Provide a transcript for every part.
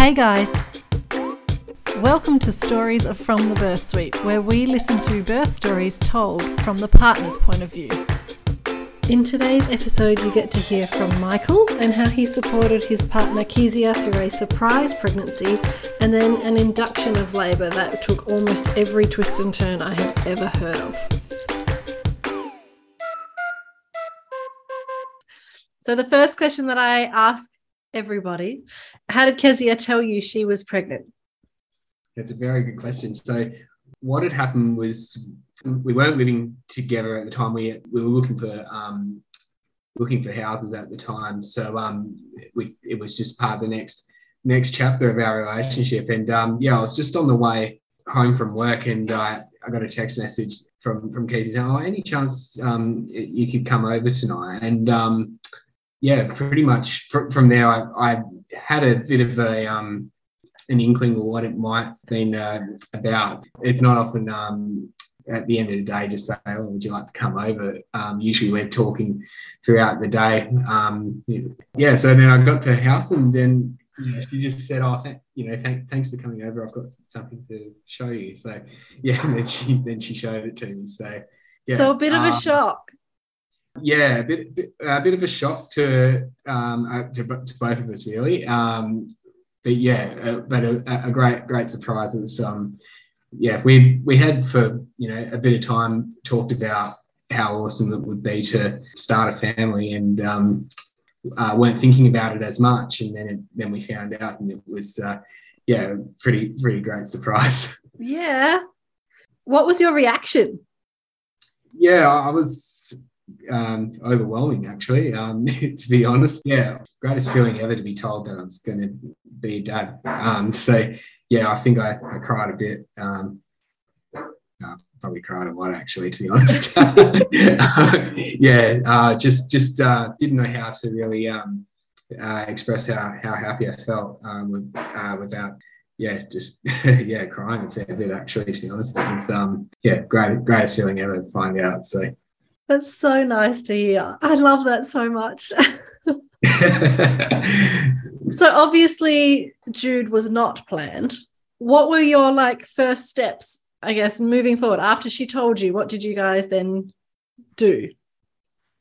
Hey guys! Welcome to Stories of From the Birth Sweet, where we listen to birth stories told from the partner's point of view. In today's episode, you get to hear from Michael and how he supported his partner Kezia through a surprise pregnancy and then an induction of labour that took almost every twist and turn I have ever heard of. So, the first question that I ask everybody how did Kezia tell you she was pregnant? That's a very good question. So, what had happened was we weren't living together at the time. We we were looking for um, looking for houses at the time. So um, we it was just part of the next next chapter of our relationship. And um, yeah, I was just on the way home from work, and uh, I got a text message from from Casey saying, "Oh, any chance um, you could come over tonight?" And um, yeah, pretty much from, from there, I, I had a bit of a um, an inkling of what it might have been uh, about. It's not often um, at the end of the day just say, oh, would you like to come over? Um, usually we're talking throughout the day. Um, yeah, so then I got to house and then you know, she just said, oh, th- you know, th- thanks for coming over. I've got something to show you. So yeah, and then she then she showed it to me. So yeah. So a bit of a um, shock. Yeah, a bit, a bit of a shock to um, uh, to, to both of us really. Um, but yeah, uh, but a, a, great great surprise. It's um, yeah, we we had for you know a bit of time talked about how awesome it would be to start a family, and um, uh, weren't thinking about it as much. And then it, then we found out, and it was uh, yeah, pretty pretty great surprise. Yeah. What was your reaction? Yeah, I was um, overwhelming actually. Um, to be honest, yeah, greatest feeling ever to be told that I was going to be a dad. Um, so yeah, I think I, I cried a bit. Um, uh, probably cried a lot actually, to be honest. yeah, uh, just just uh, didn't know how to really um, uh, express how how happy I felt um, uh, without yeah, just yeah, crying a fair bit actually. To be honest, it's um yeah, great greatest feeling ever to find out. So that's so nice to hear. I love that so much. so obviously Jude was not planned. What were your like first steps, I guess, moving forward after she told you? What did you guys then do?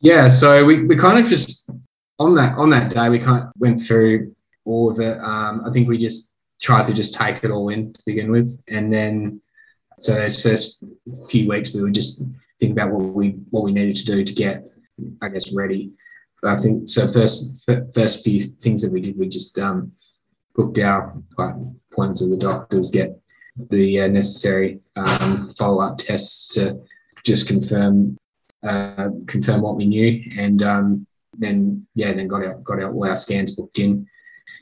Yeah, so we, we kind of just on that on that day we kind of went through all of it. Um, I think we just tried to just take it all in to begin with, and then so those first few weeks we were just think about what we what we needed to do to get, I guess, ready I think so. First, first few things that we did, we just um, booked our appointments with the doctors, get the uh, necessary um, follow up tests to just confirm uh, confirm what we knew, and um, then yeah, then got out got out all our scans booked in.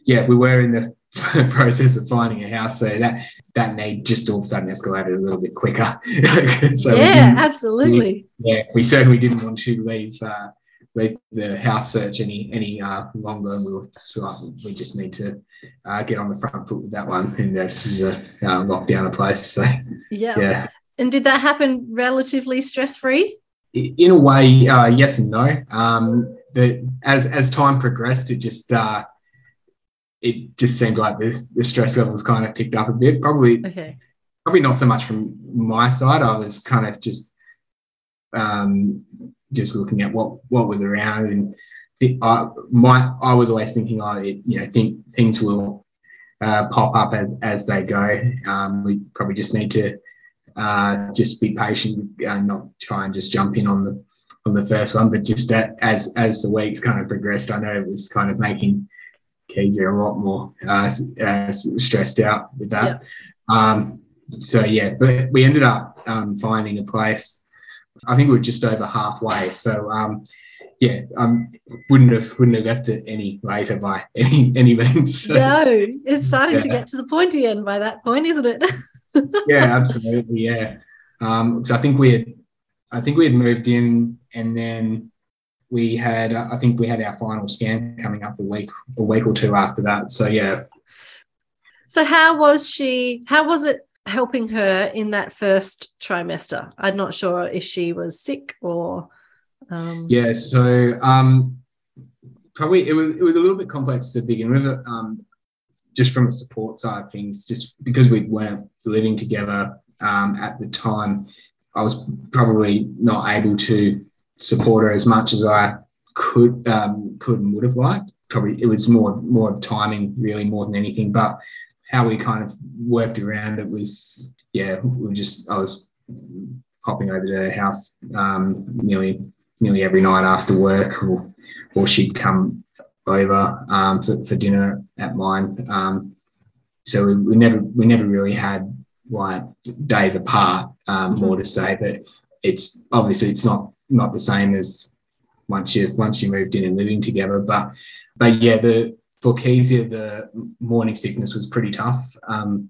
Yeah, we were in the process of finding a house, so that that need just all of a sudden escalated a little bit quicker. so yeah, absolutely. We, yeah, we certainly didn't want to leave. Uh, leave the house search any any uh, longer. And we were so we just need to uh, get on the front foot with that one, and this is a uh, lockdown a place. So yeah, yeah. And did that happen relatively stress free? In a way, uh, yes and no. Um, the, as as time progressed, it just uh, it just seemed like the, the stress levels kind of picked up a bit. Probably, okay. probably not so much from my side. I was kind of just um, just looking at what what was around and th- I my I was always thinking oh it, you know think things will uh, pop up as as they go um, we probably just need to uh, just be patient and not try and just jump in on the on the first one but just that as as the weeks kind of progressed I know it was kind of making Kezia a lot more uh, uh, stressed out with that yeah. Um, so yeah but we ended up um, finding a place I think we are just over halfway. So um, yeah, um, wouldn't have wouldn't have left it any later by any any means. So, no, it's starting yeah. to get to the pointy end by that point, isn't it? yeah, absolutely. Yeah. Um, so I think we had, I think we had moved in, and then we had, I think we had our final scan coming up a week, a week or two after that. So yeah. So how was she? How was it helping her in that first trimester. I'm not sure if she was sick or. Um... Yeah, so um, probably it was it was a little bit complex to begin with. Um, just from a support side of things, just because we weren't living together um, at the time, I was probably not able to support her as much as I could um, could and would have liked. Probably it was more more of timing, really, more than anything. But how we kind of worked around it was, yeah, we just I was popping over to her house um, nearly nearly every night after work, or or she'd come over um, for, for dinner at mine. Um, so we, we, never we never really had like days apart. Um. More to say that it's obviously it's not not the same as once you once you moved in and living together. But but yeah, the for Kezia the morning sickness was pretty tough um,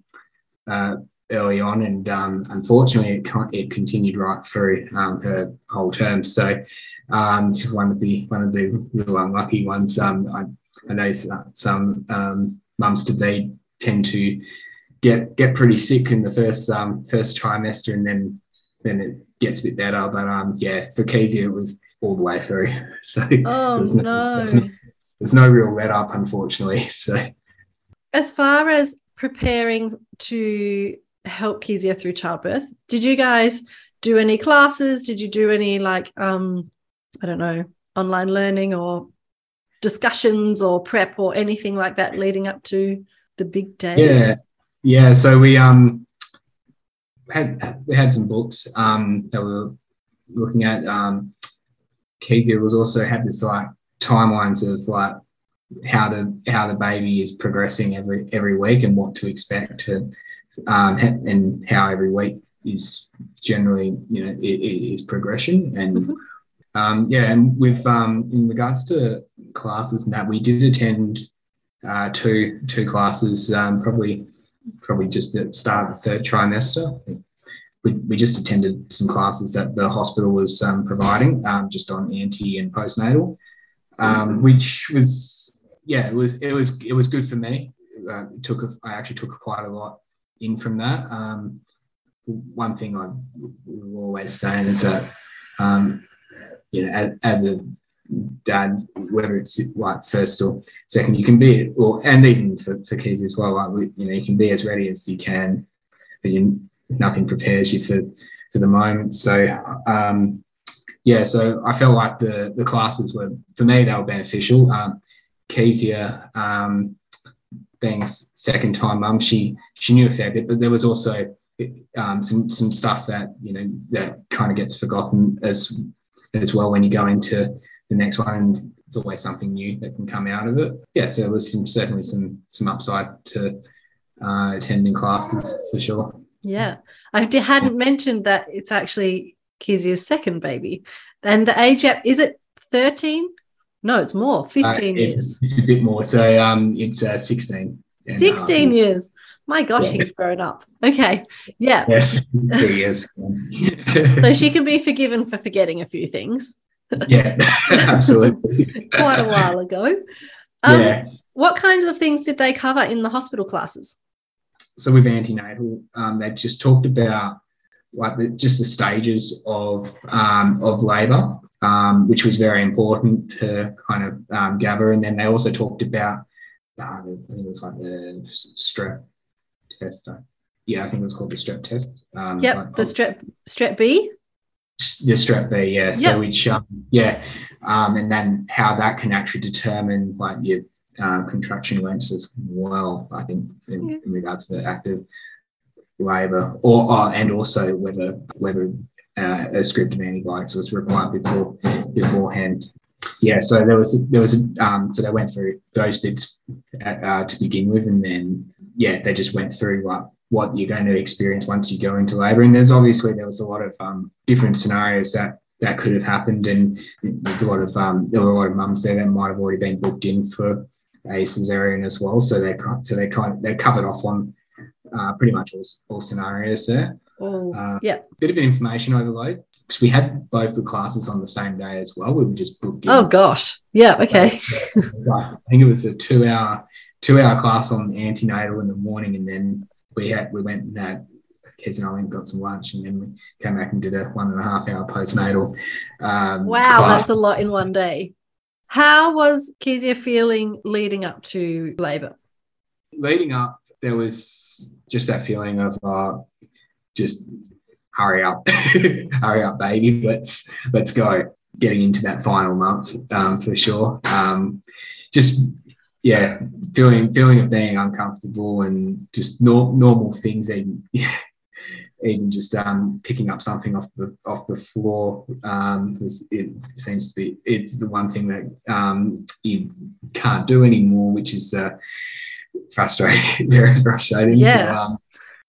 uh, early on, and um, unfortunately it it continued right through um, her whole term. So um, one of the one of the real unlucky ones. Um, I, I know some um, mums to be tend to get get pretty sick in the first um, first trimester, and then then it gets a bit better. But um, yeah, for Kezia, it was all the way through. So oh there's no, no. There's no, there's no real let up, unfortunately. So as far as preparing to help Kezia through childbirth, did you guys do any classes? Did you do any like um I don't know, online learning or discussions or prep or anything like that leading up to the big day? Yeah, yeah. So we um had we had some books um that we were looking at. Um, Kezia was also had this like timelines of like how the how the baby is progressing every every week and what to expect to um, and how every week is generally you know is progression and mm-hmm. Um, yeah, and with um, in regards to classes and that, we did attend uh, two two classes, um, probably probably just the start of the third trimester. We, we just attended some classes that the hospital was um, providing, um, just on anti and postnatal, um, which was yeah, it was it was it was good for me. Uh, it took a, I actually took quite a lot in from that. Um, one thing I we always saying is that um, you know, as, as a dad, whether it's like first or second, you can be, or and even for, for kids as well, like you know, you can be as ready as you can, but you, nothing prepares you for for the moment. So um, yeah, so I felt like the the classes were for me they were beneficial. Um, Kezia, um, being second time mum, she she knew a fair bit, but there was also um, some some stuff that you know that kind of gets forgotten as as well when you go into the next one and it's always something new that can come out of it yeah so there was some certainly some some upside to uh, attending classes for sure yeah i hadn't mentioned that it's actually Kezia's second baby and the age gap is it 13 no it's more 15 uh, it, years it's a bit more so um it's uh, 16 16 years my gosh, yeah. he's grown up. Okay. Yeah. Yes, he is. so she can be forgiven for forgetting a few things. Yeah, absolutely. Quite a while ago. Um, yeah. What kinds of things did they cover in the hospital classes? So with antenatal, um, they just talked about like the, just the stages of um, of labour, um, which was very important to kind of um, gather. And then they also talked about uh, I think it was like the strep test. Yeah, I think it was called the strep test. Um, yep, the strep strep B. The strep B, yeah. Yep. So which, um, yeah, um, and then how that can actually determine like your uh, contraction lengths as well. I think in, yeah. in regards to active labour, or uh, and also whether whether uh, a script of antibiotics was required before beforehand. Yeah, so there was there was um, so they went through those bits at, uh, to begin with, and then yeah, they just went through what what you're going to experience once you go into labour. And there's obviously there was a lot of um, different scenarios that that could have happened, and there's a lot of um, there were a lot of mums there that might have already been booked in for a cesarean as well. So they so they kind of they covered off on uh, pretty much all, all scenarios there. Oh, uh, yeah. Bit of an information overload because we had both the classes on the same day as well. We were just booked in. Oh gosh, yeah, okay. I think it was a two-hour two hour class on antenatal in the morning, and then we had we went and had Kez and I went and got some lunch, and then we came back and did a one and a half hour postnatal. Um, wow, class. that's a lot in one day. How was Kezia feeling leading up to labour? leading up, there was just that feeling of uh, just hurry up, hurry up, baby. Let's let's go. Getting into that final month um, for sure. Um, just yeah, feeling feeling of being uncomfortable and just no, normal things, even even just um, picking up something off the off the floor. Um, it seems to be it's the one thing that um, you can't do anymore, which is uh, frustrating, very frustrating. Yeah. So, um,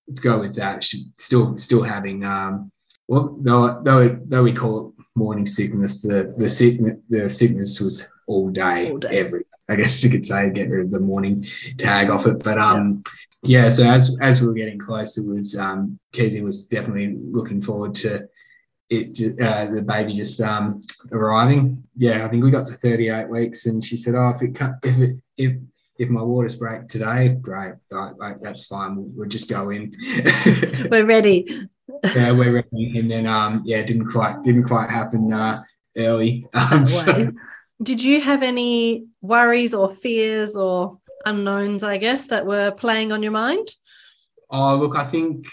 let's go with that. Still, still having um, well, though, though, though we call it morning sickness, the the sickness the sickness was all day, All day. every. I guess you could say get rid of the morning tag off it, but um, yeah. So as as we were getting close, it was um, Keezy was definitely looking forward to it. Uh, the baby just um arriving. Yeah, I think we got to 38 weeks, and she said, "Oh, if it if it if if my waters break today, great, like, like that's fine. We'll, we'll just go in." We're ready. yeah, we're ready. And then um, yeah, it didn't quite didn't quite happen uh, early. Um, so. Did you have any worries or fears or unknowns, I guess, that were playing on your mind? oh look, I think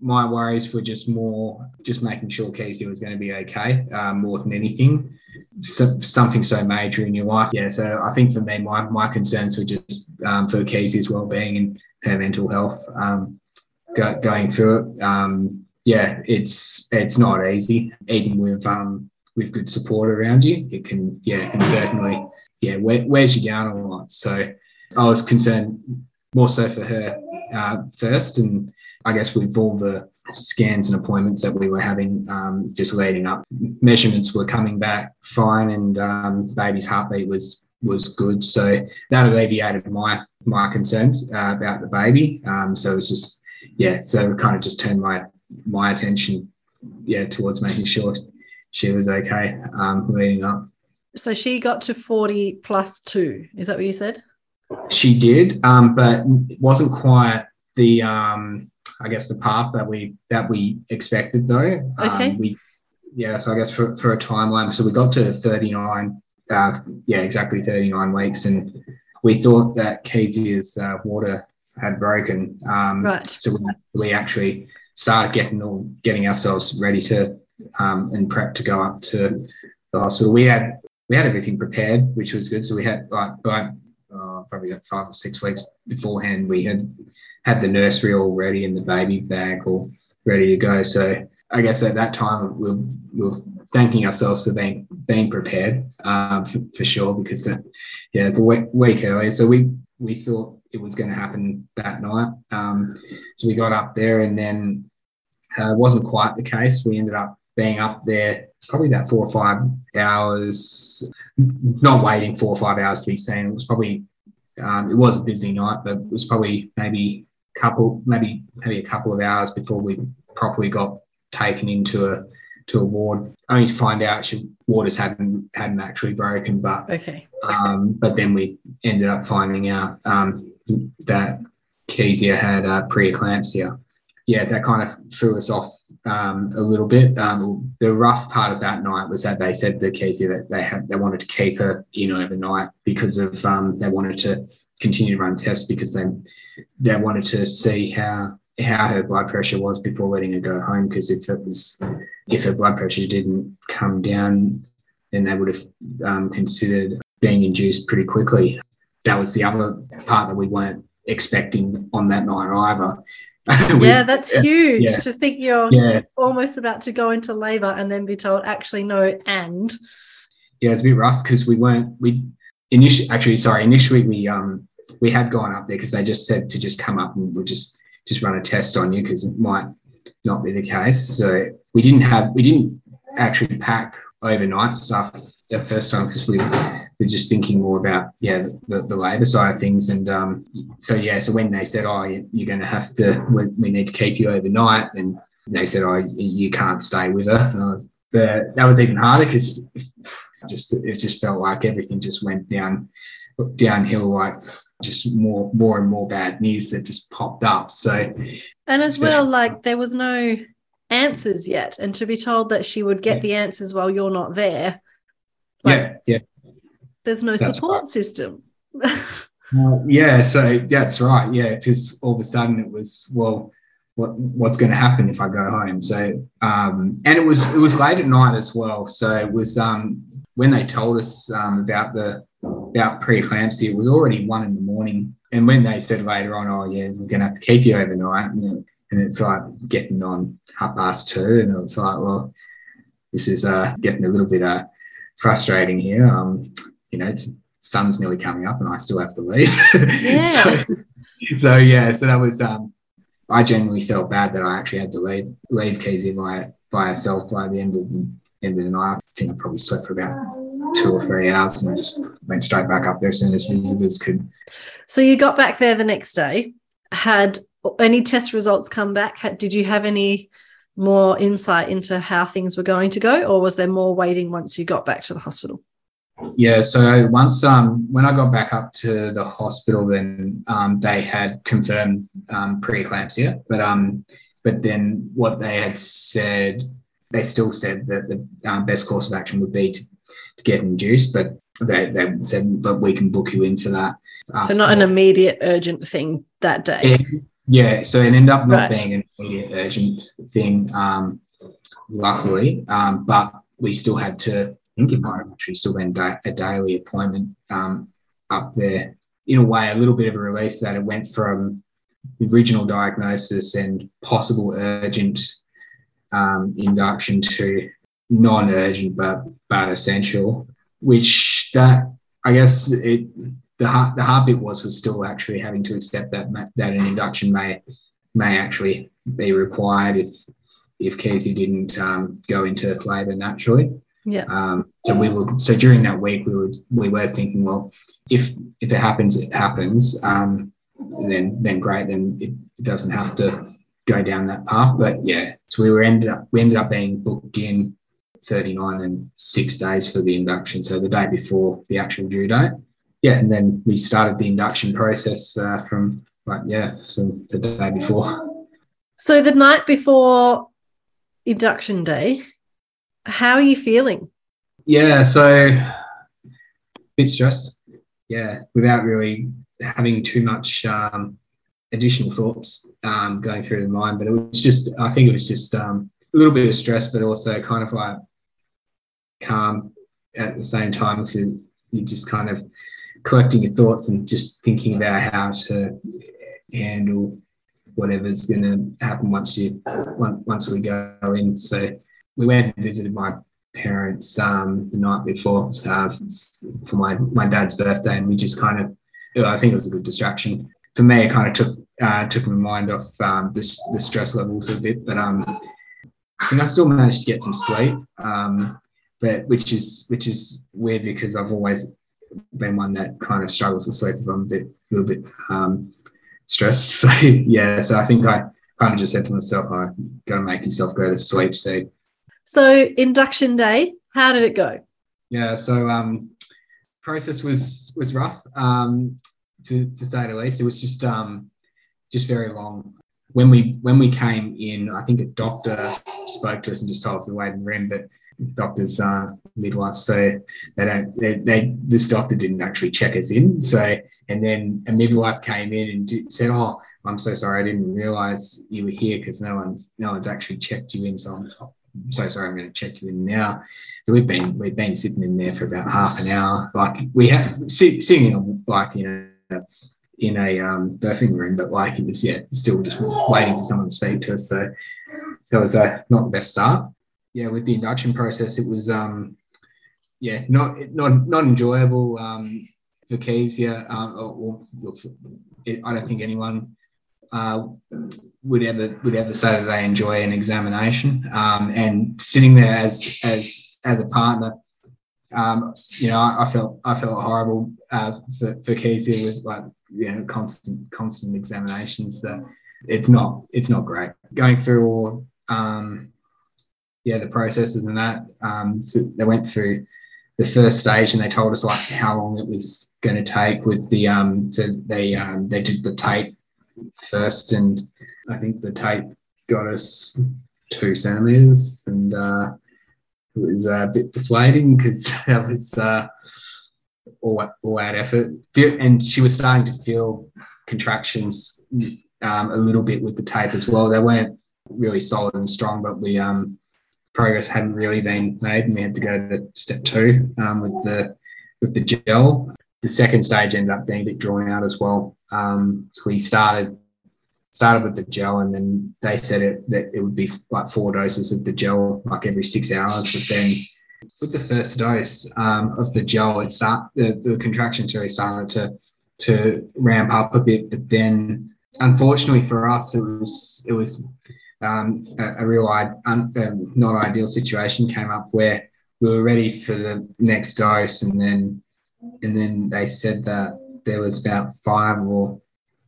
my worries were just more just making sure Casey was going to be okay, um, more than anything. So, something so major in your life, yeah. So I think for me, my my concerns were just um, for Casey's well-being and her mental health. Um, go, going through it, um, yeah, it's it's not easy, even with um, with good support around you. It can, yeah, can certainly, yeah, wear, wears you down a lot. So I was concerned more so for her uh, first, and I guess with all the scans and appointments that we were having um, just leading up, measurements were coming back fine, and um, baby's heartbeat was was good. So that alleviated my my concerns uh, about the baby. Um, so it's just yeah, so it kind of just turned my my attention yeah towards making sure she was okay um, leading up. So she got to 40 plus two. Is that what you said? She did, um, but it wasn't quite the um, I guess the path that we that we expected though. Okay. Um, we yeah, so I guess for, for a timeline, so we got to 39, uh, yeah, exactly 39 weeks, and we thought that Kezia's uh, water had broken. Um, Right. So we, we actually started getting all getting ourselves ready to um, and prep to go up to the hospital. We had we had everything prepared, which was good. So we had like by uh, probably like five or six weeks beforehand, we had had the nursery all ready and the baby bag all ready to go. So I guess at that time we were, we were thanking ourselves for being being prepared um, for, for sure because that, yeah it's a week, week earlier. So we we thought it was going to happen that night. Um, so we got up there and then uh, it wasn't quite the case. We ended up being up there probably about four or five hours, not waiting four or five hours to be seen. It was probably um, it was a busy night, but it was probably maybe couple maybe maybe a couple of hours before we properly got taken into a to a ward, only to find out she waters hadn't hadn't actually broken, but Okay. um, but then we ended up finding out um, that Kezia had uh, preeclampsia. Yeah, that kind of threw us off um, a little bit. Um, the rough part of that night was that they said to Kezia that they had they wanted to keep her in overnight because of um, they wanted to continue to run tests because they they wanted to see how how her blood pressure was before letting her go home because if it was if her blood pressure didn't come down then they would have um, considered being induced pretty quickly. That was the other part that we weren't expecting on that night either. Yeah, that's huge yeah. to think you're yeah, almost about to go into labor and then be told, actually, no, and. yeah, it's a bit rough because we weren't we initially actually sorry initially we um we had gone up there because they just said to just come up and we'll just just run a test on you because it might not be the case. So we didn't have we didn't actually pack overnight stuff the first time because we were just thinking more about yeah the, the labor side of things. And um so yeah so when they said oh you- you're going to have to we, we need to keep you overnight and they said oh you can't stay with her. Uh, but that was even harder because just it just felt like everything just went down downhill like just more more and more bad news that just popped up. So And as well, like there was no answers yet. And to be told that she would get Yeah. the answers while you're not there, like yeah yeah there's no That's support system. Uh, yeah, so that's right. Yeah, it's just all of a sudden it was well, what what's going to happen if I go home? So um, and it was it was late at night as well. So it was um, when they told us um, about the about preeclampsia, it was already one in the morning. And when they said later on, oh yeah, we're going to have to keep you overnight, and, then, and it's like getting on half past two, and it's like, well, this is uh, getting a little bit uh, frustrating here. Um, you know, it's sun's nearly coming up, and I still have to leave. Yeah. so, so yeah, so that was. Um, I genuinely felt bad that I actually had to leave leave Kezia by by herself by the end of the end of the night. I think I probably slept for about two or three hours, and I just went straight back up there as soon as visitors could. So you got back there the next day. Had any test results come back? Had, did you have any more insight into how things were going to go, or was there more waiting once you got back to the hospital? Yeah, so once um, when I got back up to the hospital, then um, they had confirmed um, preeclampsia, but um, but then what they had said, they still said that the um, best course of action would be to, to get induced, but they, they said, but we can book you in for that. So not an immediate urgent thing that day. Yeah, so it ended up not right. being an immediate urgent thing, um, luckily, um, but we still had to think it might have actually still been da- a daily appointment um, up there. In a way, a little bit of a relief that it went from original diagnosis and possible urgent um, induction to non-urgent but but essential. Which that I guess it the hard, the hard bit was was still actually having to accept that that an induction may may actually be required if if Casey didn't um, go into labour naturally. Yeah. Um, so we were so during that week we were we were thinking, well, if if it happens, it happens. Um, then then great. Then it, it doesn't have to go down that path. But yeah, so we were ended up we ended up being booked in 39 and six days for the induction. So the day before the actual due date. Yeah, and then we started the induction process uh, from like yeah, so the day before. So the night before induction day, how are you feeling? Yeah, so a bit stressed. Yeah, without really having too much um, additional thoughts um, going through the mind. But it was just, I think it was just um, a little bit of stress, but also kind of like calm at the same time. So you just kind of collecting your thoughts and just thinking about how to handle whatever's going to happen once you once we go in. So we went and visited my parents um, the night before uh, for my, my dad's birthday, and we just kind of, I think it was a good distraction. For me, it kind of took uh, took my mind off um, the, the stress levels a bit, but um, I still managed to get some sleep, um, but which is which is weird because I've always been one that kind of struggles to sleep if I'm a bit a little bit um, stressed. So yeah, so I think I kind of just said to myself, I got to make yourself go to sleep. So so induction day, how did it go? Yeah, so um, process was was rough um, to, to say the least. It was just um, just very long. When we when we came in, I think a doctor spoke to us and just told us to wait in the room, but doctors uh, midwives so they don't they, they, this doctor didn't actually check us in so and then a midwife came in and said oh i'm so sorry i didn't realize you were here because no one's no one's actually checked you in so i'm so sorry, I'm going to check you in now. So we've been we've been sitting in there for about half an hour. Like we have sit, sitting in like you know in a um, birthing room, but like it was yeah still just waiting for someone to speak to us. So that was uh, not the best start. Yeah, with the induction process, it was um yeah not not not enjoyable um, for Kezia. Um, or, or, I don't think anyone uh, would ever would ever say that they enjoy an examination. Um, and sitting there as as as a partner, um, you know, I, I, felt I felt horrible uh, for for with like you know constant constant examinations. So it's not it's not great going through all um, yeah the processes and that. Um, so they went through the first stage and they told us like how long it was going to take with the um so they um they did the tape first, and I think the tape got us two centimeters, and uh, it was a bit deflating because that was uh, all, all out effort. And she was starting to feel contractions um, a little bit with the tape as well. They weren't really solid and strong, but we um, progress hadn't really been made, and we had to go to step two um, with the with the gel. The second stage ended up being a bit drawn out as well. Um, so we started started with the gel, and then they said it that it would be like four doses of the gel, like every six hours. But then with the first dose um, of the gel, it start the, the contractions really started to to ramp up a bit. But then, unfortunately for us, it was it was um, a, a, real un, um, not ideal situation came up where we were ready for the next dose, and then and then they said that there was about five or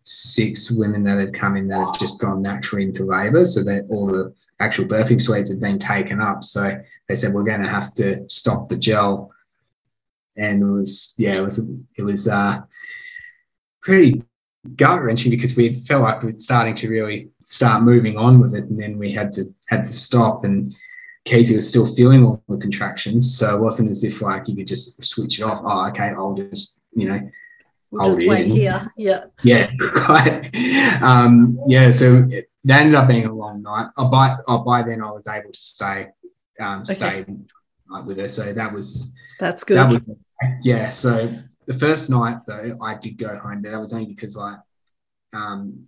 six women that had come in that have just gone naturally into labour, so that all the actual birthing suites had been taken up. So they said we're going to have to stop the gel, and it was yeah, it was it was uh, pretty gut wrenching because we felt like we were starting to really start moving on with it, and then we had to had to stop. And Casey was still feeling all the contractions, so it wasn't as if like you could just switch it off. Oh, okay, I'll just you know. We'll just wait in. here. Yeah. Yeah. um, yeah. So it, that ended up being a long night. I by oh, by then I was able to stay um, okay. stay with her. So that was that's good. That was, yeah. So the first night though, I did go home. That was only because like um,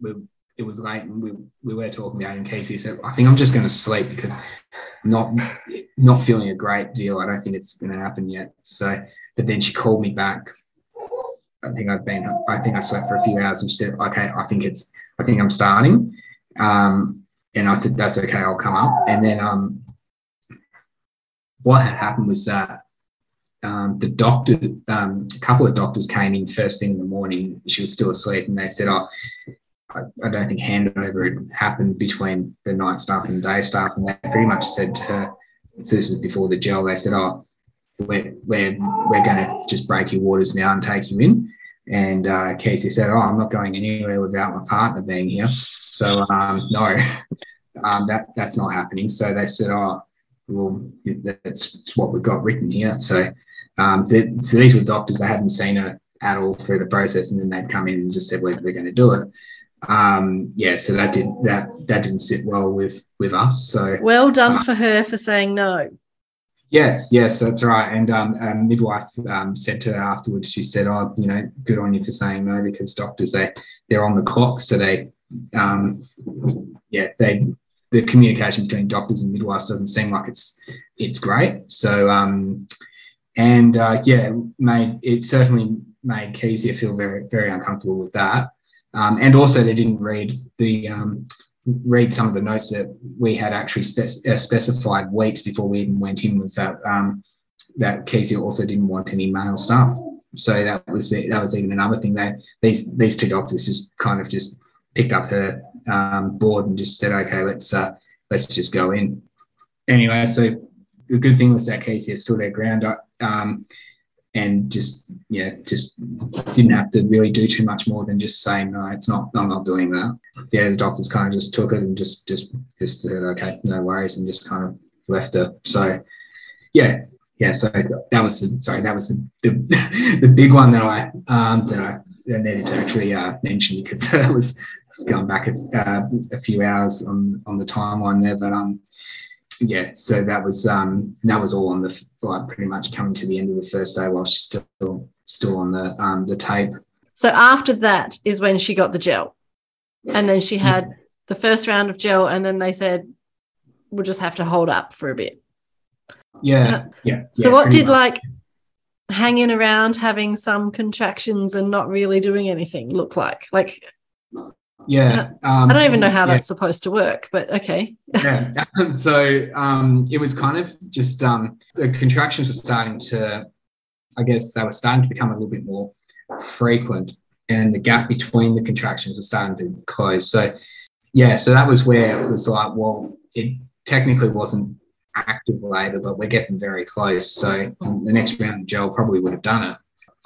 we, it was late and we, we were talking about. And Casey said, "I think I'm just going to sleep because not not feeling a great deal. I don't think it's going to happen yet." So, but then she called me back. I think I've been. I think I slept for a few hours and she said, "Okay, I think it's I think I'm starting. Um, and I said, that's okay, I'll come up. And then um, what had happened was that um, the doctor, um, a couple of doctors came in first thing in the morning. She was still asleep, and they said, "Oh, I, I, don't think handover happened between the night staff and day staff." And they pretty much said to her, so "This is before the gel." They said, "Oh, we're we're we're going to just break your waters now and take you in." And uh, Casey said, "Oh, I'm not going anywhere without my partner being here." So um, no, um, that that's not happening. So they said, "Oh, well, that's what we've got written here." So, um, the, so these were doctors that hadn't seen it at all through the process, and then they'd come in and just said, "We're, we're going to do it." Um, yeah, so that did that that didn't sit well with with us. So well done uh, for her for saying no. Yes, yes, that's right. And um, a midwife um, said to her afterwards, she said, "Oh, you know, good on you for saying no because doctors they they're on the clock, so they, um, yeah, they the communication between doctors and midwives doesn't seem like it's it's great. So, um, and uh, yeah, made it certainly made Kezia feel very very uncomfortable with that. Um, and also, they didn't read the um, read some of the notes that we had actually spec- uh, specified weeks before we even went in was that um, that Casey also didn't want any male staff. So that was the, that was even another thing that these these two doctors just kind of just picked up her um, board and just said, okay, let's uh, let's just go in. Anyway, so the good thing was that Casey stood her ground. Um, and just yeah, just didn't have to really do too much more than just say no, it's not. I'm not doing that. Yeah, the doctors kind of just took it and just just just said okay, no worries, and just kind of left her. So yeah, yeah. So that was the, sorry, that was the, the, the big one that I um, that I needed to actually uh, mention because I was, was going back a, uh, a few hours on on the timeline there, but um yeah, so that was um, that was all on the like pretty much coming to the end of the first day while she's still still on the um, the tape. So after that is when she got the gel, and then she had the first round of gel, and then they said we'll just have to hold up for a bit. Yeah, yeah. So yeah, what did much. like hanging around having some contractions and not really doing anything look like? Like yeah. Um, I don't even know how yeah. that's supposed to work, but okay. yeah. So um, it was kind of just um, the contractions were starting to, I guess, they were starting to become a little bit more frequent, and the gap between the contractions was starting to close. So, yeah, so that was where it was like, well, it technically wasn't active labour, but we're getting very close. So the next round of gel probably would have done it.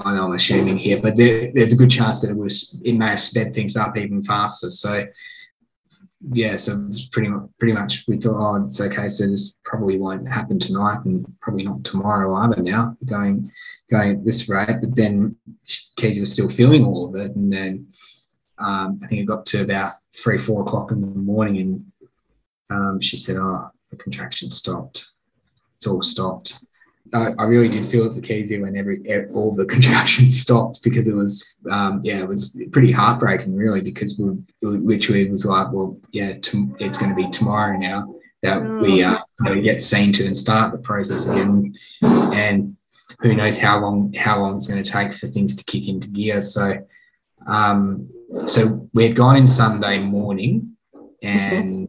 I know I'm assuming here, but there, there's a good chance that it was it may have sped things up even faster. So yeah, so pretty much pretty much we thought, oh, it's okay. So this probably won't happen tonight, and probably not tomorrow either. Now going going at this rate, but then Keezy was still feeling all of it, and then um, I think it got to about three four o'clock in the morning, and um, she said, oh, the contraction stopped. It's all stopped. I, I really did feel it for Keezy when every all the contractions stopped because it was um, yeah it was pretty heartbreaking really because we, we literally was like well yeah to, it's going to be tomorrow now that we uh, you know, get seen to and start the process again. And who knows how long how long it's going to take for things to kick into gear. So um, so we had gone in Sunday morning and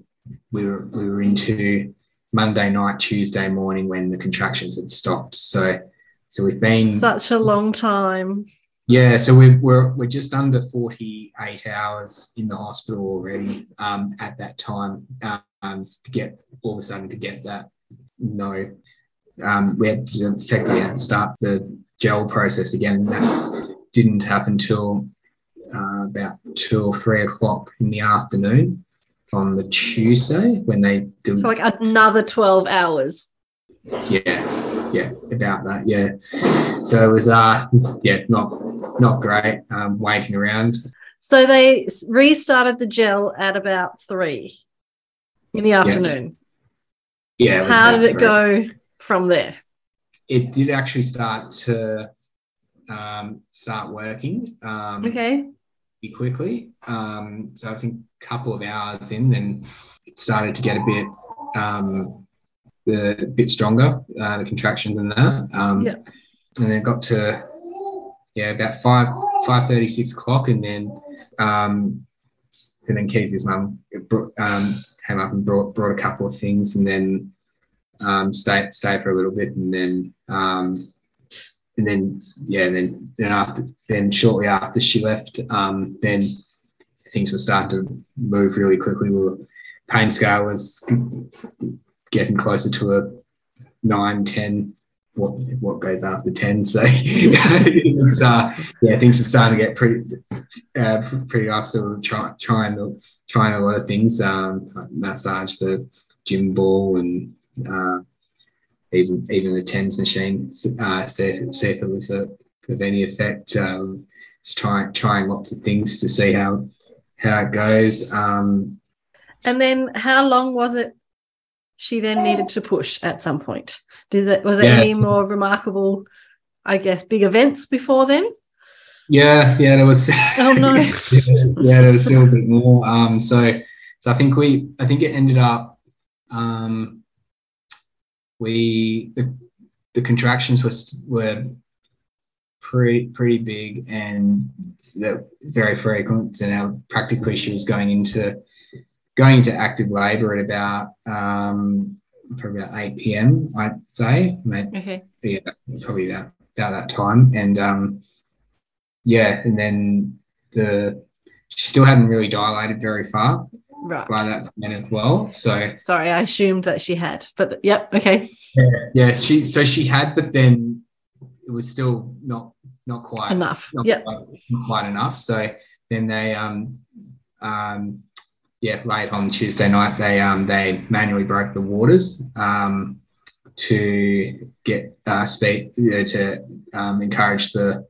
we were we were into Monday night, Tuesday morning when the contractions had stopped. So, so we've been such a long time. Yeah, so we're we're, we're just under forty eight hours in the hospital already um, at that time um, to get all of a sudden to get that no. Um, we had to effectively had to start the gel process again. That didn't happen until uh, about two or three o'clock in the afternoon on the Tuesday when they do so like another 12 hours. Yeah, yeah, about that. Yeah. So it was uh yeah, not not great. Um waiting around. So they restarted the gel at about three in the afternoon. Yes. Yeah. How did it three. go from there? It did actually start to um, start working. Um, okay. Quickly. Um, so I think a couple of hours in, then it started to get a bit um, a bit stronger, uh, the contractions and that. Um, yeah. And then got to yeah about five five thirty six o'clock, and then um, and then Keezy's mum um, came up and brought brought a couple of things, and then um, stayed stayed for a little bit, and then um, and then yeah, and then then after then shortly after she left, um, then things were starting to move really quickly. We were, pain scale was getting closer to a 9, 10, what, what goes after 10. So uh, yeah, things are starting to get pretty uh, pretty rough. So we're try, trying, trying a lot of things, um, massage the gym ball and uh, even even the tens machine, uh, see, if, see if it was a, of any effect. Um, just trying trying lots of things to see how how it goes. Um, and then how long was it she then needed to push at some point? Did that was there yeah. any more remarkable, I guess, big events before then? Yeah, yeah, there was. Oh no. yeah, there was still a bit more. Um, so, so I think we, I think it ended up, um, we the, the contractions was were pretty pretty big and very frequent. And now practically she was going into going into active labour at about um, probably about eight p.m. I'd say. Maybe, okay. Yeah, probably about about that time. And um, yeah, and then the she still hadn't really dilated very far right. by that point as well. So sorry, I assumed that she had, but yep, okay. Yeah, yeah. She so she had, but then it was still not not quite enough. Quite, not quite enough. So then they um um yeah late on Tuesday night they um they manually broke the waters um to get uh, know, to um, encourage the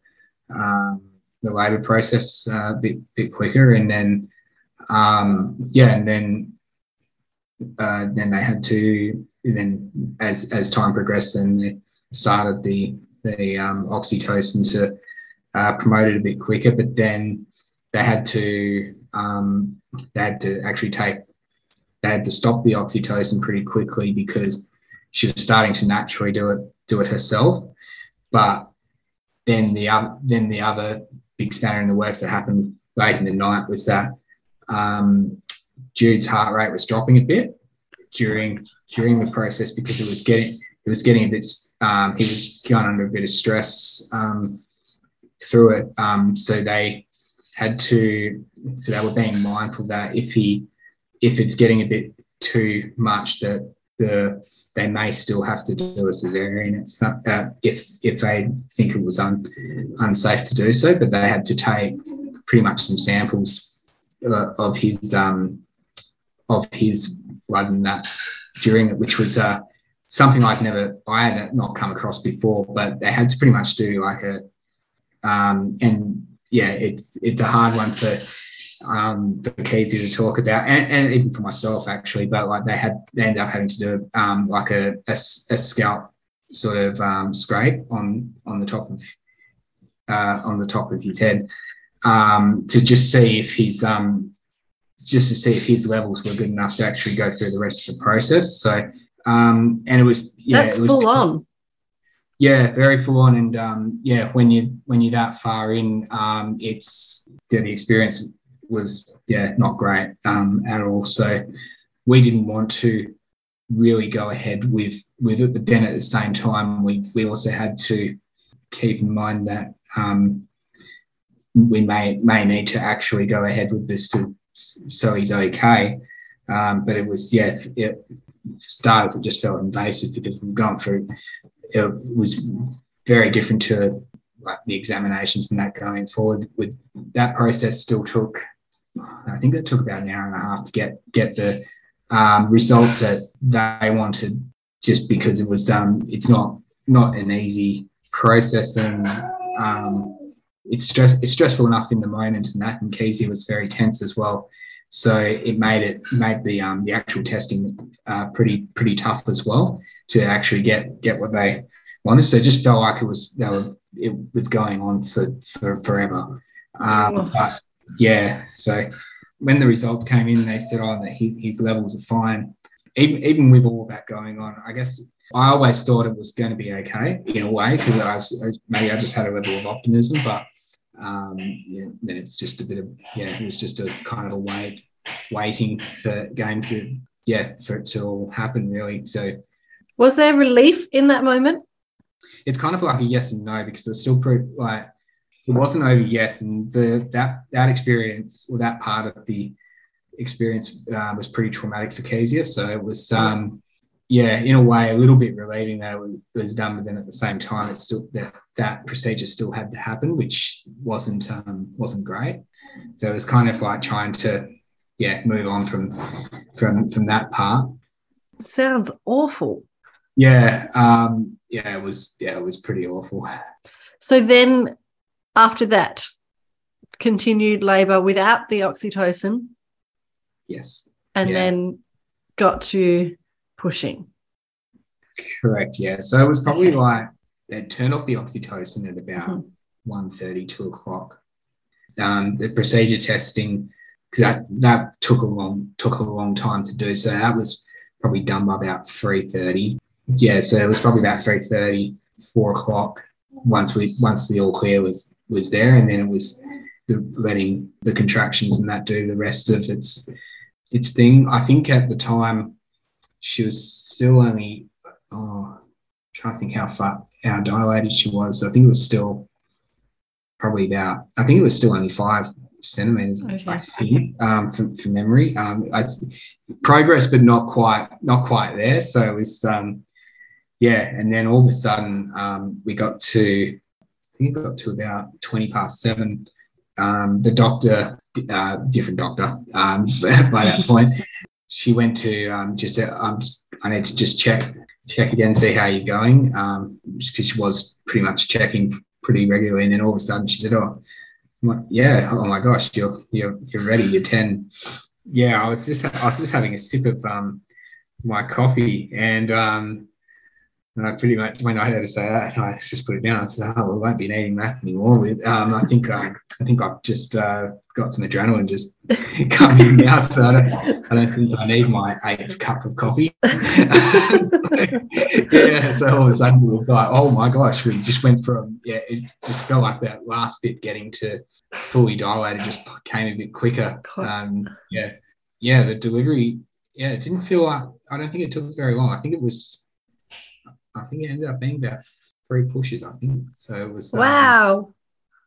um, the labour process uh, a bit bit quicker and then um yeah and then uh, then they had to then as as time progressed then they started the the um, oxytocin to uh, promote it a bit quicker, but then they had to um, they had to actually take they had to stop the oxytocin pretty quickly because she was starting to naturally do it do it herself. But then the other then the other big spanner in the works that happened late in the night was that um, Jude's heart rate was dropping a bit during during the process because it was getting it was getting a bit, um, he was going under a bit of stress um, through it. Um, so they had to, so they were being mindful that if he, if it's getting a bit too much, that the they may still have to do a cesarean. It's not, if if they think it was un, unsafe to do so, but they had to take pretty much some samples uh, of his um, of his blood and that during it, which was uh, something I've never, I had not come across before, but they had to pretty much do like a, um, and yeah, it's it's a hard one for um, for Keezy to talk about, and, and even for myself actually. But like they had, they ended up having to do um, like a, a, a scalp sort of um, scrape on on the top of uh, on the top of his head um, to just see if he's um, just to see if his levels were good enough to actually go through the rest of the process. So um, and it was yeah, That's it was, full on. Yeah, very full on, and um, yeah, when you when you're that far in, um, it's yeah, the experience was yeah not great um, at all. So we didn't want to really go ahead with with it, but then at the same time, we we also had to keep in mind that um, we may may need to actually go ahead with this to so he's okay. Um, but it was yeah, it, starters it just felt invasive because we've gone through. It was very different to like the examinations and that going forward. With that process, still took. I think it took about an hour and a half to get get the um, results that they wanted, just because it was um, it's not not an easy process and um, it's stress it's stressful enough in the moment and that and Keezy was very tense as well. So it made it made the um, the actual testing uh, pretty pretty tough as well to actually get get what they wanted. So it just felt like it was they were it was going on for for forever. Um, but yeah, so when the results came in, they said, "Oh, that his, his levels are fine." Even even with all that going on, I guess I always thought it was going to be okay in a way because I was, maybe I just had a level of optimism, but um, yeah, then it's just a bit of yeah, it was just a kind of a wait, waiting for games to yeah for it to all happen really. So was there relief in that moment? It's kind of like a yes and no because it's still pretty like it wasn't over yet, and the that that experience or that part of the experience uh, was pretty traumatic for Kezia. So it was um, yeah, in a way, a little bit relieving that it was, it was done, but then at the same time, it's still that that procedure still had to happen, which wasn't um, wasn't great. So it was kind of like trying to yeah move on from from from that part. Sounds awful. Yeah, um, yeah, it was yeah, it was pretty awful. So then, after that, continued labour without the oxytocin. Yes. And yeah. then got to pushing. Correct. Yeah. So it was probably okay. like they'd turned off the oxytocin at about mm-hmm. 1.30, 2 o'clock. Um, the procedure testing that that took a long took a long time to do. So that was probably done by about 3.30. Yeah. So it was probably about 3.30, 4 o'clock once we once the all clear was was there, and then it was the letting the contractions and that do the rest of its its thing. I think at the time she was still only oh, I'm trying to think how far how dilated she was. I think it was still probably about I think it was still only five centimeters. Okay. I think um, from, from memory. Um, I, progress, but not quite not quite there. So it was um, yeah, and then all of a sudden um, we got to I think it got to about twenty past seven. Um, the doctor, uh, different doctor, um, by that point, she went to um, just said, um, I need to just check check again, see how you're going, because um, she was pretty much checking pretty regularly. And then all of a sudden, she said, "Oh, yeah, oh my gosh, you're you're you're ready. You're ten. Yeah, I was just I was just having a sip of um, my coffee, and and I pretty much, when I had to say that, I just put it down. I said, "Oh, we won't be needing that anymore." With, um, I think I, I think I've just uh, got some adrenaline just coming now, so I don't, I don't think I need my eighth cup of coffee. so, yeah, so all of a sudden we were like, "Oh my gosh!" We just went from yeah, it just felt like that last bit getting to fully dilated just came a bit quicker. Um, yeah, yeah, the delivery, yeah, it didn't feel like. I don't think it took very long. I think it was I think it ended up being about three pushes. I think so. It was um, wow.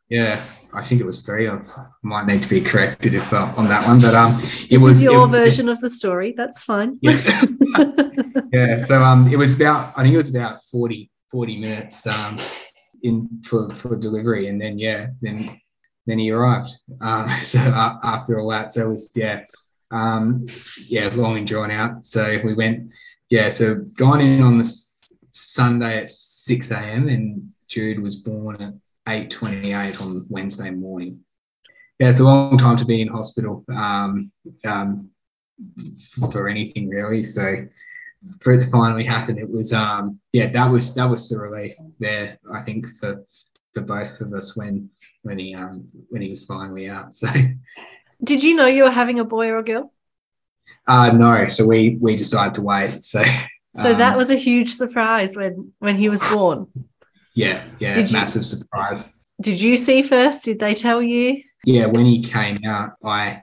Yeah, I think it was three. I might need to be corrected if uh, on that one, but um, it this was your it, version it, of the story. That's fine. Yeah. yeah. So um, it was about. I think it was about 40, 40 minutes um, in for for delivery, and then yeah, then then he arrived. Um, so uh, after all that, so it was yeah. Um, yeah, long and drawn out. So we went, yeah, so gone in on the Sunday at 6 a.m. and Jude was born at 8.28 on Wednesday morning. Yeah, it's a long time to be in hospital um, um, for anything really. So for it to finally happen, it was um, yeah, that was that was the relief there. I think for for both of us when when he um when he was finally out. So did you know you were having a boy or a girl? Uh no, so we we decided to wait. So so um, that was a huge surprise when when he was born. Yeah, yeah, did massive you, surprise. Did you see first? Did they tell you? Yeah, when he came out, I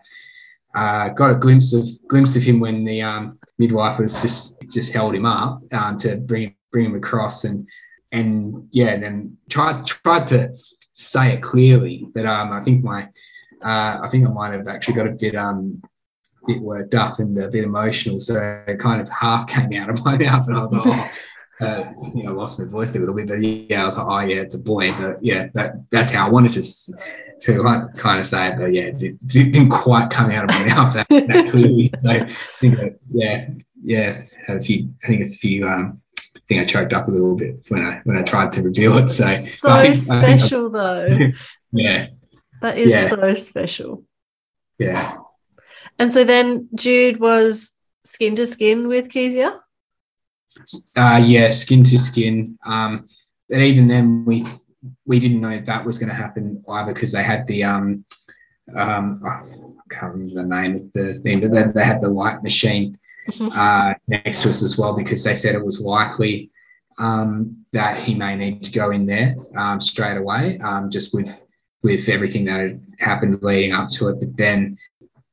uh, got a glimpse of glimpse of him when the um, midwife was just just held him up um, to bring bring him across and and yeah, then tried tried to say it clearly, but um, I think my uh, I think I might have actually got a bit um bit worked up and a bit emotional, so it kind of half came out of my mouth, and I was like, oh. Uh, you know, lost my voice a little bit, but yeah, I was like, oh yeah, it's a boy, but yeah, that that's how I wanted to to kind of say it, but yeah, it, it didn't quite come out of my mouth that, that clearly. So I think that, yeah, yeah, had a few, I think a few um, think I choked up a little bit when I when I tried to reveal it. So so think, special I, though. yeah. That is yeah. so special. Yeah. And so then Jude was skin to skin with Kezia? Uh yeah, skin to skin. Um but even then we we didn't know that was going to happen either because they had the um um I can't remember the name of the thing, but they, they had the light machine mm-hmm. uh, next to us as well because they said it was likely um, that he may need to go in there um, straight away, um, just with with everything that had happened leading up to it. But then,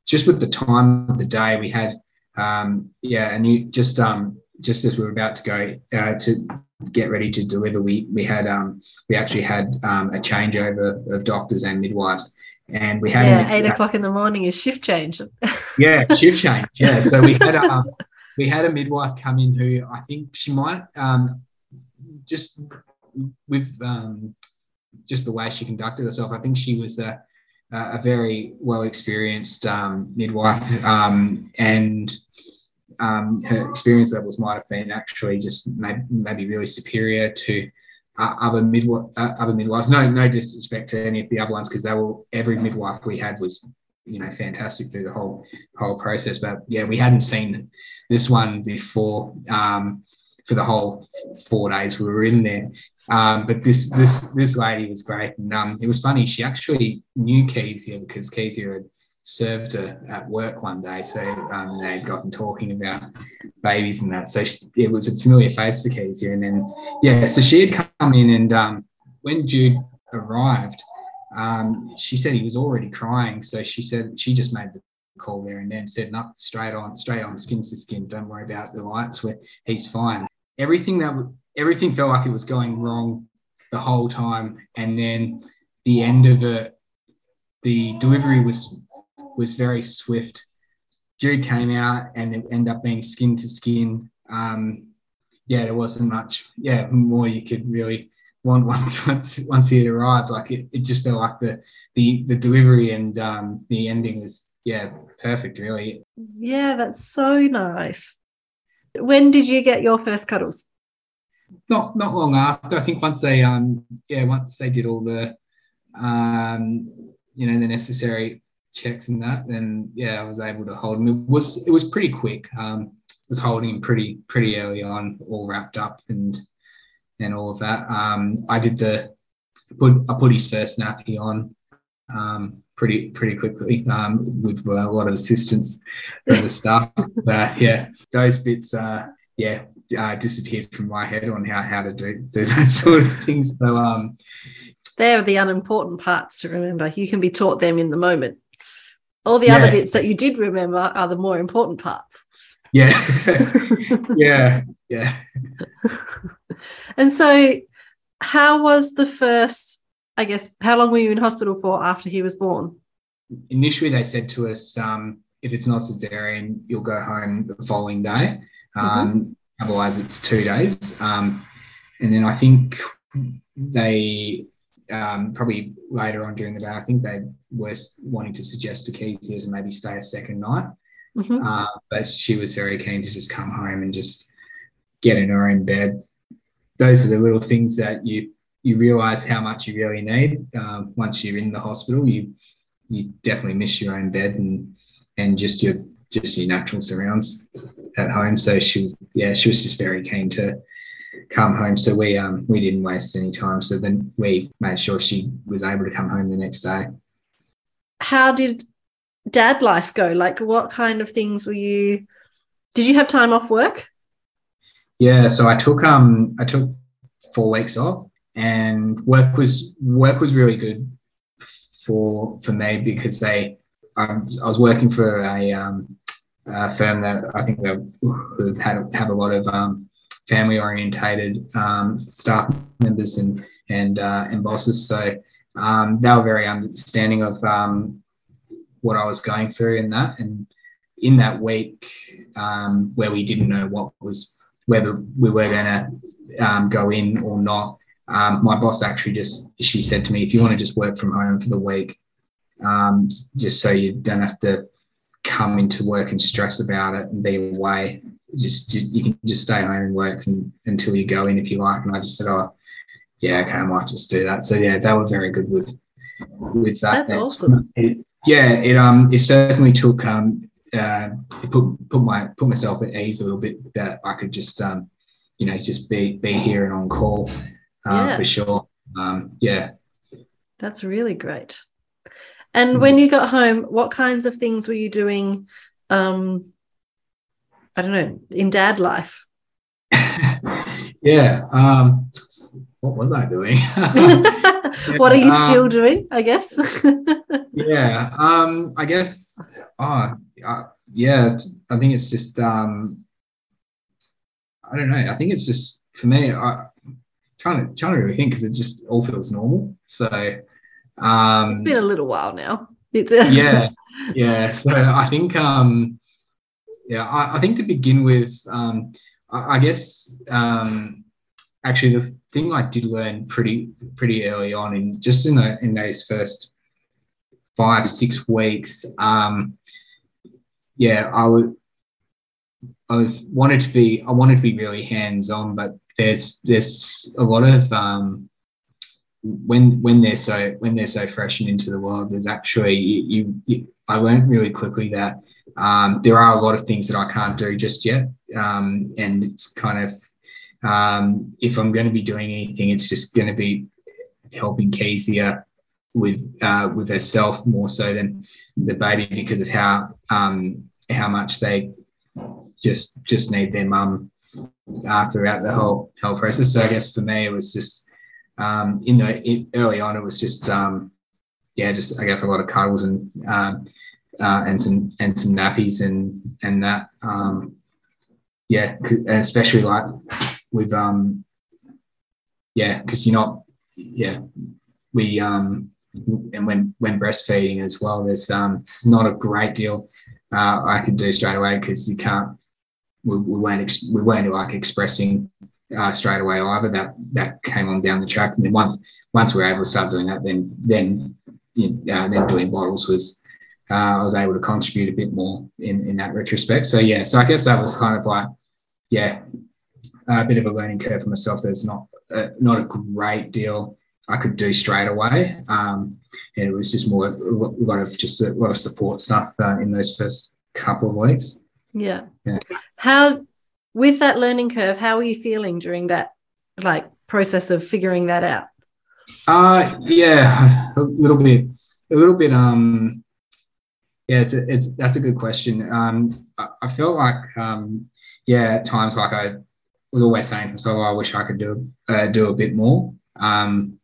just with the time of the day, we had um, yeah, and you just um, just as we were about to go uh, to get ready to deliver, we we had um, we actually had um, a changeover of doctors and midwives. And we had yeah eight o'clock in the morning is shift change yeah shift change yeah. So we had a um, we had a midwife come in who i think she might um, just with um, just the way she conducted herself i think she was a, a very well experienced um, midwife um, and um, her experience levels might have been actually just maybe, maybe really superior to uh, other uh, other midwives. No, no disrespect to any of the other ones because they were every midwife we had was you know fantastic through the whole whole process. But yeah, we hadn't seen this one before um, for the whole four days we were in there. Um, but this this this lady was great, and um, it was funny. She actually knew Kezia because Kezia had served her at work one day. So um, they'd gotten talking about babies and that. So she, it was a familiar face for Kezia. And then, yeah, so she had come in and um, when Jude arrived, um, she said he was already crying. So she said she just made the call there and then said, no, straight on, straight on, skin to skin. Don't worry about the lights. Where he's fine. Everything that everything felt like it was going wrong the whole time, and then the end of it, the delivery was was very swift. Jude came out and it ended up being skin to skin. Um, yeah, there wasn't much, yeah, more you could really want once once once he had arrived. Like it, it just felt like the the the delivery and um, the ending was yeah perfect, really. Yeah, that's so nice. When did you get your first cuddles? Not not long after. I think once they um yeah once they did all the um you know the necessary checks and that, then yeah, I was able to hold him. It was it was pretty quick. Um, was holding him pretty pretty early on, all wrapped up and and all of that. Um, I did the put I put his first nappy on um, pretty pretty quickly um, with a lot of assistance from the staff. but yeah, those bits uh, yeah uh, disappeared from my head on how how to do do that sort of things. So um, they're the unimportant parts to remember. You can be taught them in the moment all the yeah. other bits that you did remember are the more important parts yeah yeah yeah and so how was the first i guess how long were you in hospital for after he was born initially they said to us um, if it's not cesarean you'll go home the following day um, mm-hmm. Otherwise it's two days um, and then i think they um, probably later on during the day, I think they were wanting to suggest to Kezia to maybe stay a second night. Mm-hmm. Uh, but she was very keen to just come home and just get in her own bed. Those are the little things that you you realize how much you really need um, once you're in the hospital. You you definitely miss your own bed and and just your just your natural surrounds at home. So she was yeah she was just very keen to come home. So we um we didn't waste any time. So then we made sure she was able to come home the next day. How did dad life go? Like what kind of things were you did you have time off work? Yeah, so I took um I took four weeks off and work was work was really good for for me because they I, I was working for a, um, a firm that I think that have had have a lot of um, family orientated um, staff members and and uh, and bosses. So um, they were very understanding of um, what I was going through in that. And in that week um, where we didn't know what was whether we were going to um, go in or not, my boss actually just she said to me, if you want to just work from home for the week, just so you don't have to come into work and stress about it and be away just, just you can just stay home and work and, until you go in if you like. And I just said, oh, yeah, okay, I might just do that. So yeah, they were very good with with that. That's awesome. It, yeah, it um it certainly took um uh it put put my put myself at ease a little bit that I could just um you know just be be here and on call uh, yeah. for sure. Um yeah. That's really great. And mm-hmm. when you got home, what kinds of things were you doing um I don't know, in dad life? yeah. Um, what was I doing? what are you um, still doing? I guess. yeah. Um, I guess. Oh, uh, yeah. I think it's just. Um, I don't know. I think it's just for me. I trying to trying to really think because it just all feels normal. So. Um, it's been a little while now. It's yeah, yeah. So I think um, yeah, I, I, think to begin with, um, I, I, guess um, actually the thing I did learn pretty pretty early on, in just in the, in those first five six weeks, um, yeah, I would I was wanted to be I wanted to be really hands on, but there's there's a lot of um, when when they're so when they're so fresh and into the world, there's actually you, you I learned really quickly that um, there are a lot of things that I can't do just yet. Um, and it's kind of, um, if I'm going to be doing anything, it's just going to be helping Kezia with uh, with herself more so than the baby because of how um, how much they just just need their mum uh, throughout the whole whole process. So I guess for me, it was just um, in the in, early on, it was just um, yeah, just I guess a lot of cuddles and um, uh, and some and some nappies and and that. Um, yeah especially like with um yeah because you're not yeah we um and when when breastfeeding as well there's um not a great deal uh, I could do straight away because you can't we, we weren't ex- we weren't like expressing uh, straight away either that that came on down the track and then once once we were able to start doing that then then you know, uh, then doing bottles was uh, I was able to contribute a bit more in, in that retrospect. So yeah, so I guess that was kind of like, yeah, a bit of a learning curve for myself. There's not uh, not a great deal I could do straight away. Um, and it was just more a lot of just a lot of support stuff uh, in those first couple of weeks. Yeah. yeah. How with that learning curve, how are you feeling during that like process of figuring that out? Uh yeah, a little bit, a little bit um yeah, it's a, it's that's a good question. Um, I, I felt like um, yeah, at times like I was always saying myself, oh, I wish I could do uh, do a bit more. Um,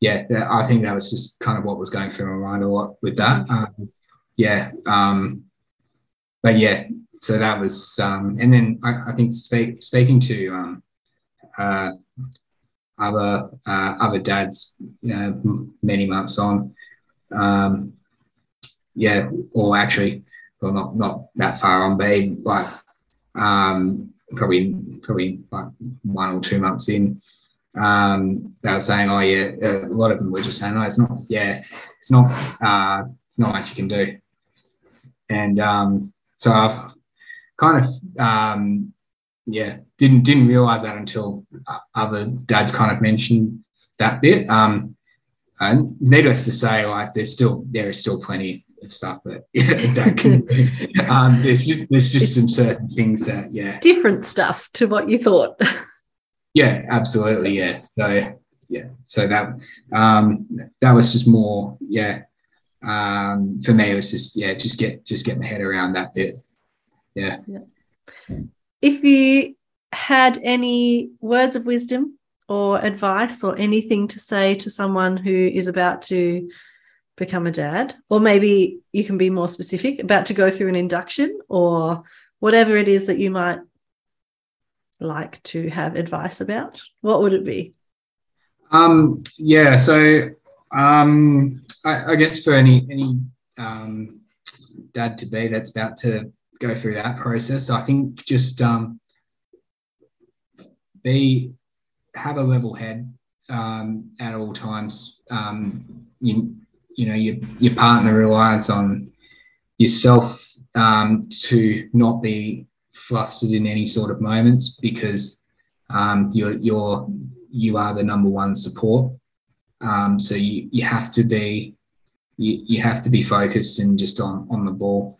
yeah, I think that was just kind of what was going through my mind a lot with that. Um, yeah, um, but yeah, so that was, um, and then I, I think speak, speaking to um, uh, other uh, other dads, uh, many months on, um, yeah, or actually, well, not not that far on, but like um, probably probably like one or two months in, um, they were saying, oh yeah, a lot of them were just saying, oh, it's not, yeah, it's not, uh, it's not much you can do, and um, so I've kind of um, yeah didn't didn't realize that until other dads kind of mentioned that bit. Um, and needless to say, like there's still there is still plenty of stuff that yeah, can. Um, there's just, there's just some certain things that yeah different stuff to what you thought. yeah, absolutely. Yeah. So yeah, so that um, that was just more yeah. Um, for me, it was just yeah, just get just get my head around that bit. Yeah. yeah. If you had any words of wisdom or advice or anything to say to someone who is about to become a dad, or maybe you can be more specific, about to go through an induction or whatever it is that you might like to have advice about, what would it be? Um, yeah, so um, I, I, guess for any any um, dad to be that's about to go through that process, I think just um, be have a level head um, at all times. Um, you you know your your partner relies on yourself um, to not be flustered in any sort of moments because um, you're you're you are the number one support. Um, so you you have to be you, you have to be focused and just on on the ball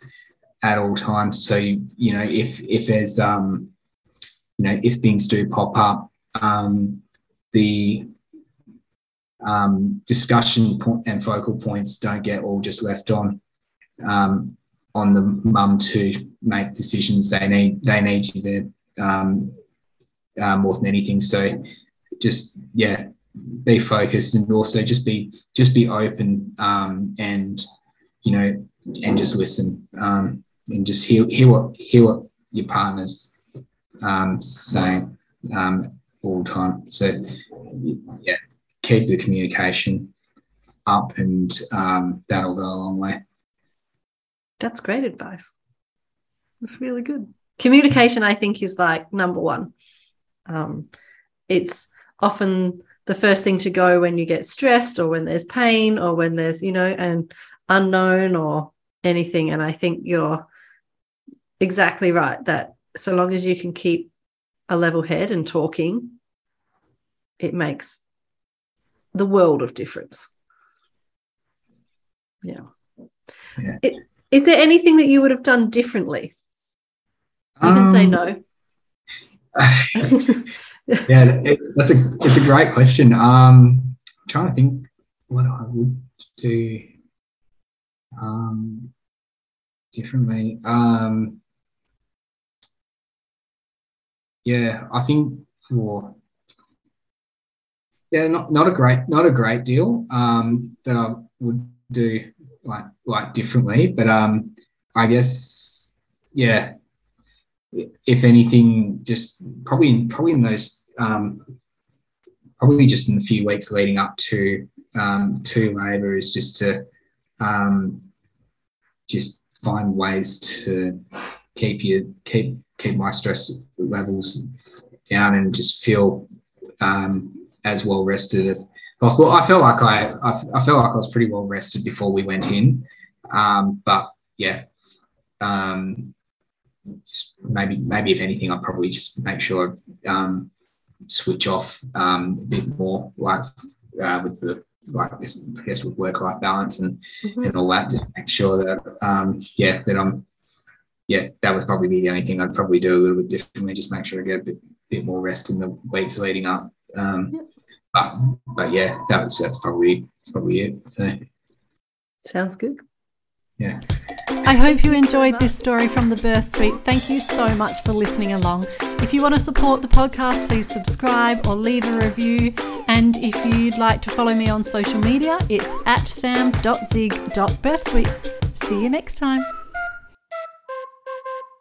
at all times. So you, know if if there's um you know if things do pop up, um, the um, discussion point and focal points don't get all just left on um, on the mum to make decisions. They need they need you there um, uh, more than anything. So just yeah, be focused and also just be just be open um, and you know and just listen um, and just hear hear what hear what your partner's um, saying um, all the time. So yeah, keep the communication up, and um, that'll go a long way. That's great advice. That's really good. Communication, I think, is like number one. Um, it's often the first thing to go when you get stressed or when there's pain or when there's, you know, an unknown or anything. And I think you're exactly right that so long as you can keep a level head and talking, it makes the world of difference. Yeah. yeah. It, is there anything that you would have done differently? You um, can say um, no. yeah, it, that's a it's a great question. Um, I'm trying to think what I would do um, differently. Um, yeah, I think for yeah, not, not a great not a great deal um, that I would do like like differently, but um, I guess yeah, if anything, just probably in, probably in those um, probably just in the few weeks leading up to um, to labour is just to um, just find ways to keep you keep keep my stress levels down and just feel um, as well rested as possible. I felt like I, I, I felt like I was pretty well rested before we went in, um, but yeah, um, maybe maybe if anything, I'd probably just make sure um, switch off um, a bit more, like uh, with the like this, I guess with work life balance and mm-hmm. and all that. Just make sure that um, yeah that I'm yeah that was probably be the only thing I'd probably do a little bit differently. Just make sure I get a bit bit more rest in the weeks leading up. Um, yep. But but yeah, that's that's probably that's probably it. So sounds good. Yeah. I hope you enjoyed this story from the Birth Sweet. Thank you so much for listening along. If you want to support the podcast, please subscribe or leave a review. And if you'd like to follow me on social media, it's at sam.zieg.birthsweet. See you next time.